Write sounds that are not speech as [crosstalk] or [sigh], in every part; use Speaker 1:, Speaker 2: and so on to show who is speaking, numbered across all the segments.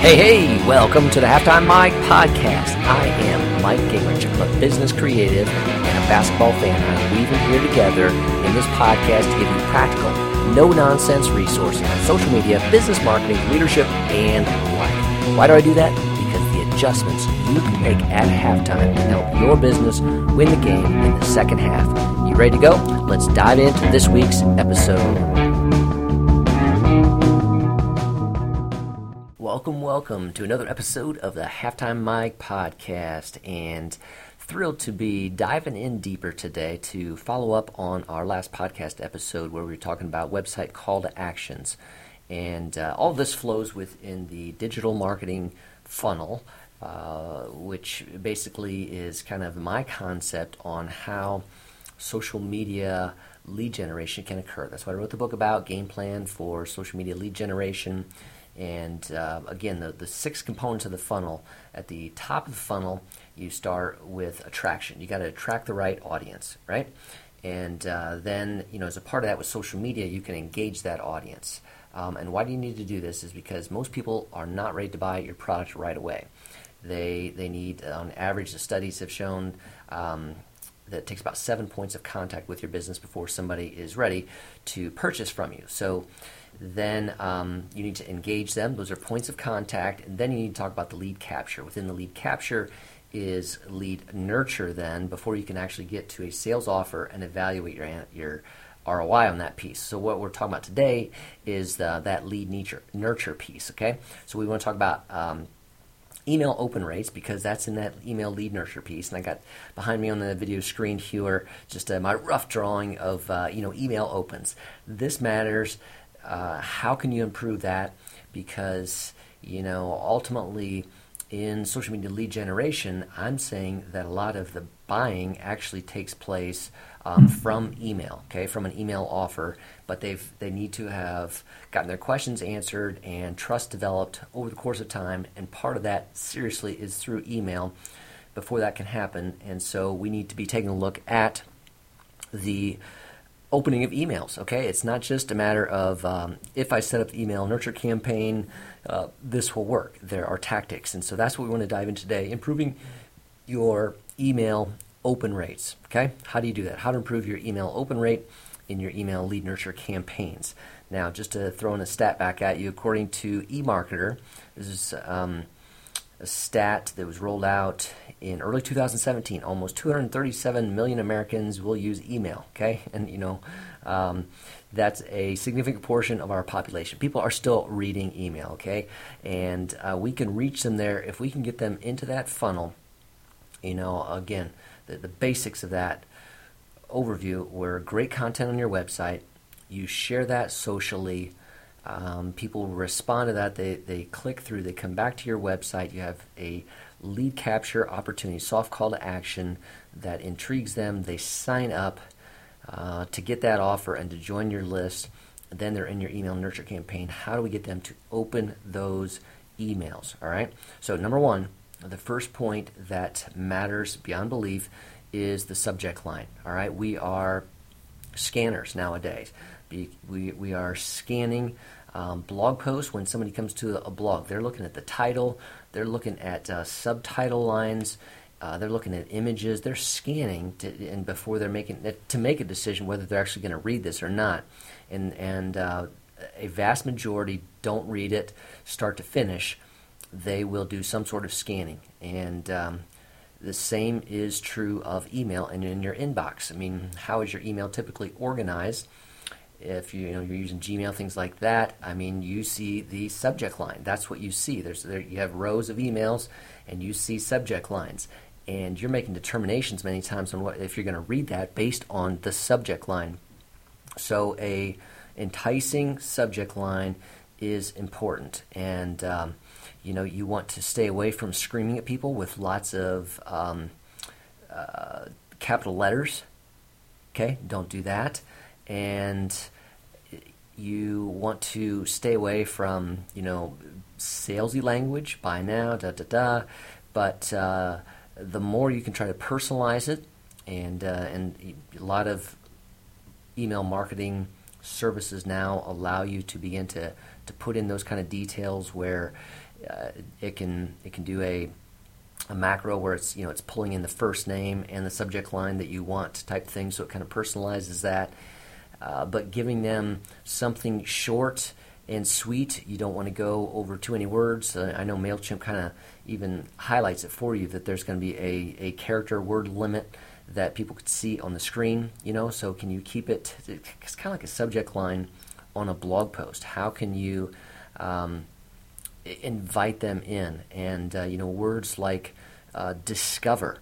Speaker 1: Hey, hey, welcome to the Halftime Mike podcast. I am Mike Gingrich. I'm a business creative and a basketball fan. I'm weaving here together in this podcast to give you practical, no nonsense resources on social media, business marketing, leadership, and life. Why do I do that? Because the adjustments you can make at halftime can help your business win the game in the second half. You ready to go? Let's dive into this week's episode. Welcome, welcome to another episode of the Halftime Mike podcast. And thrilled to be diving in deeper today to follow up on our last podcast episode where we were talking about website call to actions. And uh, all this flows within the digital marketing funnel, uh, which basically is kind of my concept on how social media lead generation can occur. That's what I wrote the book about Game Plan for Social Media Lead Generation. And uh, again, the, the six components of the funnel. At the top of the funnel, you start with attraction. You got to attract the right audience, right? And uh, then, you know, as a part of that with social media, you can engage that audience. Um, and why do you need to do this? Is because most people are not ready to buy your product right away. They they need, on average, the studies have shown um, that takes about seven points of contact with your business before somebody is ready to purchase from you. So then um, you need to engage them. Those are points of contact. And then you need to talk about the lead capture. Within the lead capture is lead nurture, then, before you can actually get to a sales offer and evaluate your, your ROI on that piece. So, what we're talking about today is the, that lead nurture, nurture piece, okay? So, we want to talk about um, email open rates because that's in that email lead nurture piece. And I got behind me on the video screen here just uh, my rough drawing of uh, you know email opens. This matters uh, how can you improve that? Because you know ultimately in social media lead generation, I'm saying that a lot of the buying actually takes place um, from email, okay, from an email offer. But they've they need to have gotten their questions answered and trust developed over the course of time. And part of that, seriously, is through email. Before that can happen, and so we need to be taking a look at the opening of emails. Okay, it's not just a matter of um, if I set up the email nurture campaign, uh, this will work. There are tactics, and so that's what we want to dive into today: improving your email open rates. Okay, how do you do that? How to improve your email open rate in your email lead nurture campaigns. Now, just to throw in a stat back at you, according to eMarketer, this is um, a stat that was rolled out in early 2017, almost 237 million Americans will use email. Okay, [laughs] and you know um, that's a significant portion of our population. People are still reading email. Okay, and uh, we can reach them there if we can get them into that funnel. You know, again, the, the basics of that overview were great content on your website. You share that socially. Um, people respond to that. They, they click through. They come back to your website. You have a lead capture opportunity, soft call to action that intrigues them. They sign up uh, to get that offer and to join your list. Then they're in your email nurture campaign. How do we get them to open those emails? All right. So number one, the first point that matters beyond belief is the subject line. All right. We are scanners nowadays. We, we are scanning um, blog posts when somebody comes to a blog. They're looking at the title, they're looking at uh, subtitle lines, uh, they're looking at images, they're scanning, to, and before they're making to make a decision whether they're actually going to read this or not. And and uh, a vast majority don't read it start to finish. They will do some sort of scanning, and um, the same is true of email and in your inbox. I mean, how is your email typically organized? if you, you know you're using Gmail, things like that, I mean, you see the subject line. That's what you see. There's there, you have rows of emails, and you see subject lines, and you're making determinations many times on what if you're going to read that based on the subject line. So a enticing subject line is important, and um, you know you want to stay away from screaming at people with lots of um, uh, capital letters. Okay, don't do that and you want to stay away from you know salesy language buy now da da da but uh, the more you can try to personalize it and uh, and a lot of email marketing services now allow you to begin to to put in those kind of details where uh, it can it can do a a macro where it's you know it's pulling in the first name and the subject line that you want type thing, so it kind of personalizes that. Uh, but giving them something short and sweet. You don't want to go over too many words. Uh, I know MailChimp kind of even highlights it for you that there's going to be a, a character word limit that people could see on the screen, you know, so can you keep it, it's kind of like a subject line on a blog post. How can you um, invite them in? And, uh, you know, words like uh, discover,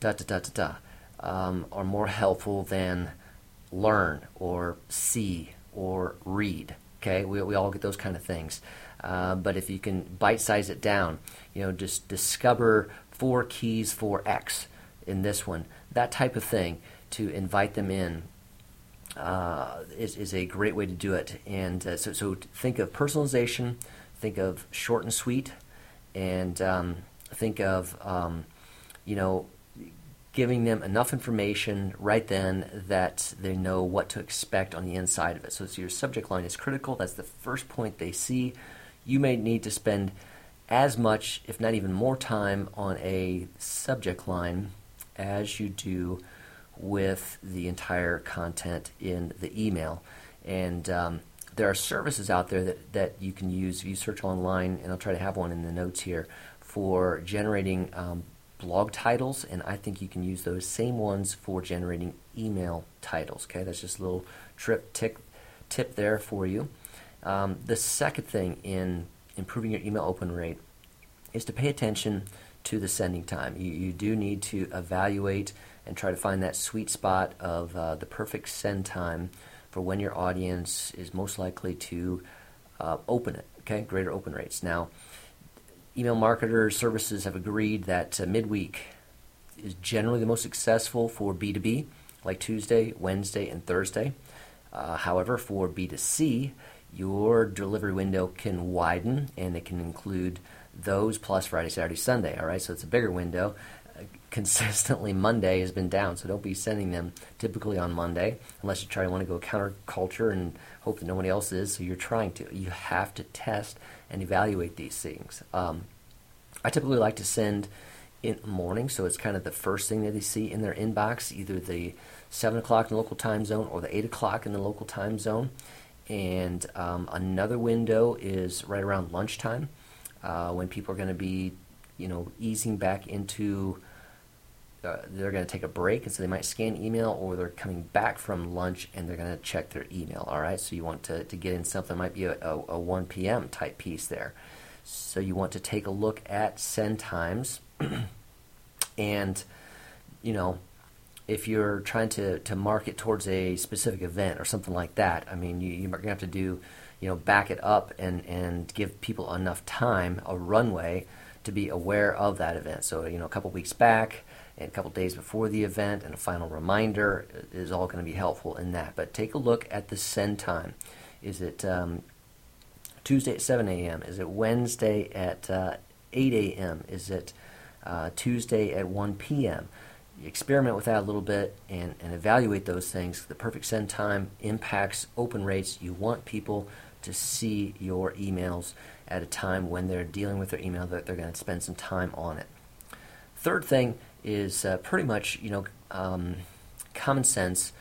Speaker 1: da da da da da, um, are more helpful than learn or see or read. Okay, we, we all get those kind of things. Uh, but if you can bite size it down, you know, just discover four keys for X in this one, that type of thing to invite them in uh, is, is a great way to do it. And uh, so, so think of personalization, think of short and sweet, and um, think of, um, you know, giving them enough information right then that they know what to expect on the inside of it. So, so your subject line is critical. That's the first point they see. You may need to spend as much, if not even more, time on a subject line as you do with the entire content in the email. And um, there are services out there that, that you can use. If you search online, and I'll try to have one in the notes here, for generating um, blog titles, and I think you can use those same ones for generating email titles. Okay, that's just a little trip tick, tip there for you. Um, the second thing in improving your email open rate is to pay attention to the sending time. You, you do need to evaluate and try to find that sweet spot of uh, the perfect send time for when your audience is most likely to uh, open it. Okay, greater open rates. Now, email marketer services have agreed that uh, midweek is generally the most successful for B2B, like Tuesday, Wednesday, and Thursday. Uh, however, for B2C, your delivery window can widen and it can include those plus Friday, Saturday, Sunday. All right, so it's a bigger window. Consistently, Monday has been down, so don't be sending them typically on Monday unless you try to want to go counterculture and hope that nobody else is. So you're trying to. You have to test and evaluate these things. Um, I typically like to send in morning, so it's kind of the first thing that they see in their inbox, either the 7 o'clock in the local time zone or the 8 o'clock in the local time zone. And um, another window is right around lunchtime uh, when people are going to be, you know, easing back into. Uh, they're going to take a break, and so they might scan email, or they're coming back from lunch and they're going to check their email. All right, so you want to, to get in something might be a, a, a 1 p.m. type piece there. So you want to take a look at send times, [clears throat] and you know, if you're trying to, to market towards a specific event or something like that, I mean, you, you're going to have to do you know, back it up and, and give people enough time, a runway, to be aware of that event. So, you know, a couple weeks back a couple days before the event and a final reminder is all going to be helpful in that. But take a look at the send time. Is it um, Tuesday at 7 a.m.? Is it Wednesday at uh, 8 a.m.? Is it uh, Tuesday at 1 p.m.? experiment with that a little bit and, and evaluate those things. The perfect send time impacts open rates. You want people to see your emails at a time when they're dealing with their email that they're going to spend some time on it. Third thing is uh, pretty much you know um, common sense.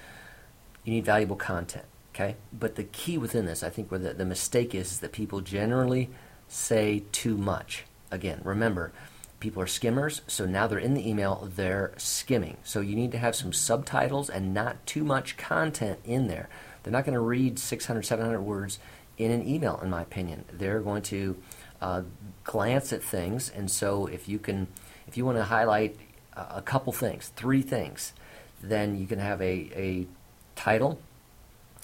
Speaker 1: You need valuable content, okay? But the key within this, I think, where the, the mistake is, is that people generally say too much. Again, remember, people are skimmers, so now they're in the email, they're skimming. So you need to have some subtitles and not too much content in there. They're not going to read 600, 700 words in an email, in my opinion. They're going to uh, glance at things, and so if you can, if you want to highlight a couple things, three things, then you can have a, a title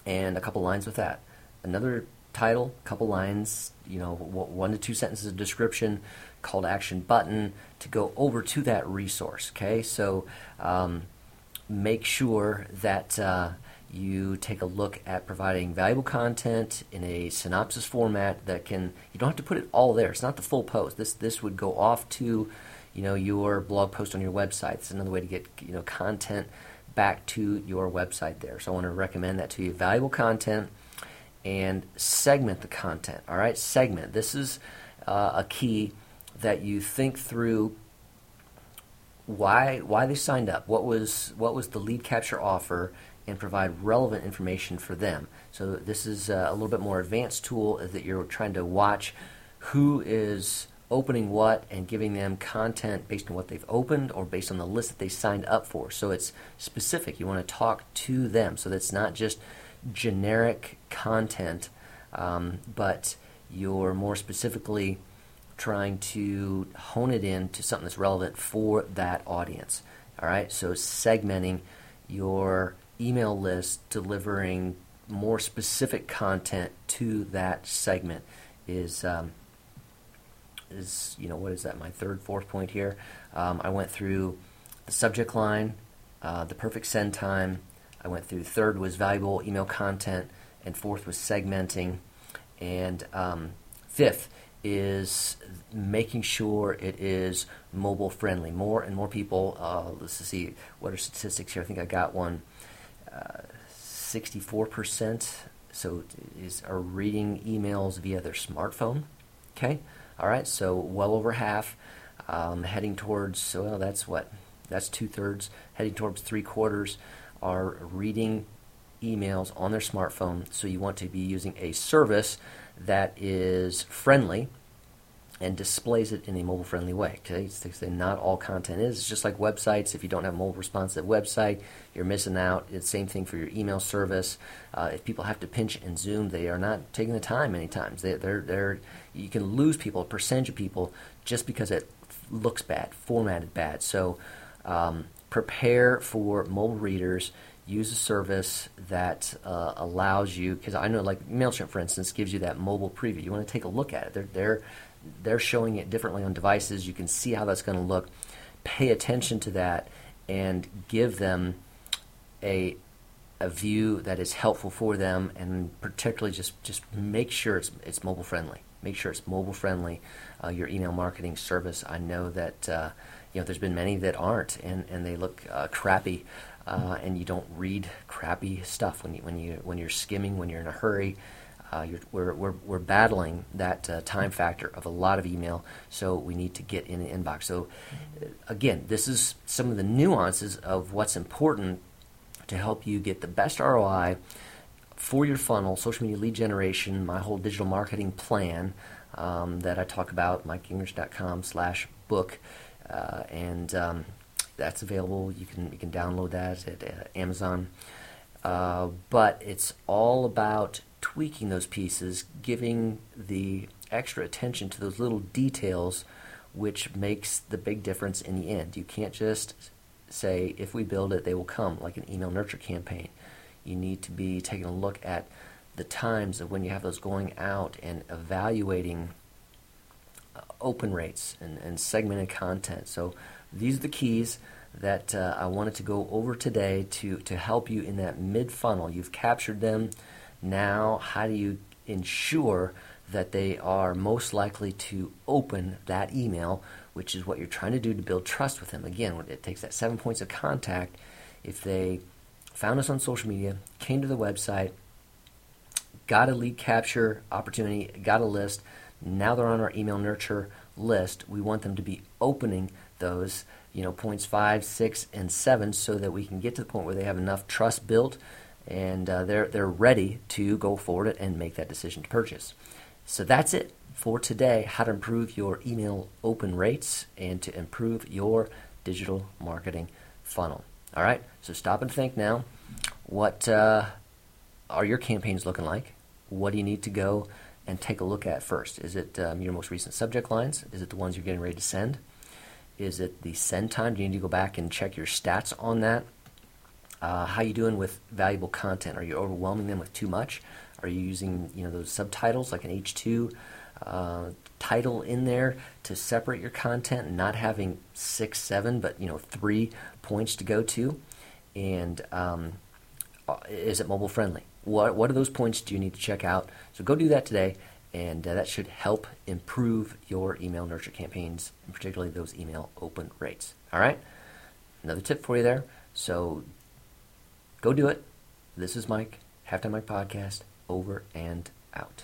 Speaker 1: and a couple lines with that. Another title, couple lines, you know, one to two sentences of description, call to action button to go over to that resource. Okay, so um, make sure that uh, you take a look at providing valuable content in a synopsis format that can you don't have to put it all there it's not the full post this this would go off to you know your blog post on your website. It's another way to get you know content back to your website there. So i want to recommend that to you. Valuable content and segment the content all right? Segment. This is uh, a key that you think through why why they signed up, what was what was the lead capture offer, and provide relevant information for them. So this is uh, a little bit more advanced tool that you're trying to watch who is opening what and giving them content based on what they've opened or based on the list that they signed up for. So it's specific. You want to talk to them. So that's not just generic content, um, but you're more specifically trying to hone it in to something that's relevant for that audience. All right, so segmenting your email list, delivering more specific content to that segment is um, is you know what is that my third fourth point here. Um, I went through the subject line, uh, the perfect send time. I went through third was valuable email content, and fourth was segmenting, and um, fifth is making sure it is mobile friendly. More and more people, uh, let's see, what are statistics here? I think I got one. Uh, 64% so is are reading emails via their smartphone. Okay, all right, so well over half um, heading towards. Well, that's what that's two thirds heading towards three quarters are reading emails on their smartphone. So you want to be using a service that is friendly and displays it in a mobile friendly way. Okay, not all content is. It's just like websites. If you don't have a mobile responsive website, you're missing out. It's the same thing for your email service. Uh, if people have to pinch and zoom, they are not taking the time many times. They, they're, they're, you can lose people, a percentage of people, just because it looks bad, formatted bad. So um, prepare for mobile readers use a service that uh, allows you because I know like Mailchimp for instance gives you that mobile preview. You want to take a look at it. They're they're they're showing it differently on devices. You can see how that's going to look. Pay attention to that and give them a a view that is helpful for them, and particularly just just make sure it's it's mobile friendly. Make sure it's mobile friendly. Uh, your email marketing service. I know that uh, you know there's been many that aren't, and and they look uh, crappy. Uh, and you don't read crappy stuff when you when you when you're skimming when you're in a hurry. Uh, we're, we're, we're battling that uh, time factor of a lot of email, so we need to get in the inbox. So, uh, again, this is some of the nuances of what's important to help you get the best ROI for your funnel, social media lead generation, my whole digital marketing plan um, that I talk about, mikegingrich.com slash book. Uh, and um, that's available. You can, you can download that at uh, Amazon. Uh, but it's all about tweaking those pieces, giving the extra attention to those little details, which makes the big difference in the end. You can't just say, if we build it, they will come, like an email nurture campaign. You need to be taking a look at the times of when you have those going out and evaluating uh, open rates and, and segmented content. So these are the keys that uh, I wanted to go over today to, to help you in that mid funnel. You've captured them now, how do you ensure that they are most likely to open that email, which is what you're trying to do to build trust with them? Again, it takes that seven points of contact. If they found us on social media, came to the website, got a lead capture opportunity, got a list, now they're on our email nurture list. We want them to be opening those, you know, points five, six, and seven so that we can get to the point where they have enough trust built and uh, they're they're ready to go forward and make that decision to purchase. So that's it for today. How to improve your email open rates and to improve your digital marketing funnel. All right. So stop and think now. What uh, are your campaigns looking like? What do you need to go and take a look at first? Is it um, your most recent subject lines? Is it the ones you're getting ready to send? Is it the send time? Do you need to go back and check your stats on that? Uh, how you doing with valuable content? Are you overwhelming them with too much? Are you using you know those subtitles like an H2 uh, title in there to separate your content not having six, seven, but you know three points to go to? And um, uh, is it mobile friendly? What what are those points do you need to check out? So go do that today, and uh, that should help improve your email nurture campaigns, and particularly those email open rates. All right, another tip for you there. So Go do it. This is Mike, Halftime Mike Podcast, over and out.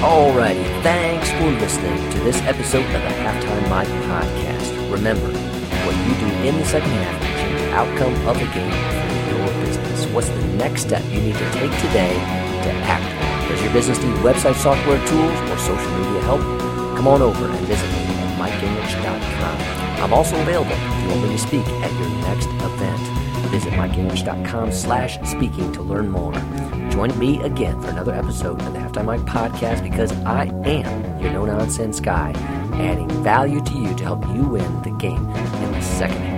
Speaker 1: Alrighty, thanks for listening to this episode of the Halftime Mike podcast. Remember, what you do in the second half can change the outcome of the game for your business. What's the next step you need to take today to act? Does your business need website software tools or social media help? Come on over and visit me at mikegingrich.com. I'm also available if you want me to speak at your next event. Visit mikegingrich.com slash speaking to learn more. Join me again for another episode of the Halftime Mike podcast because I am your no nonsense guy, adding value to you to help you win the game in the second half.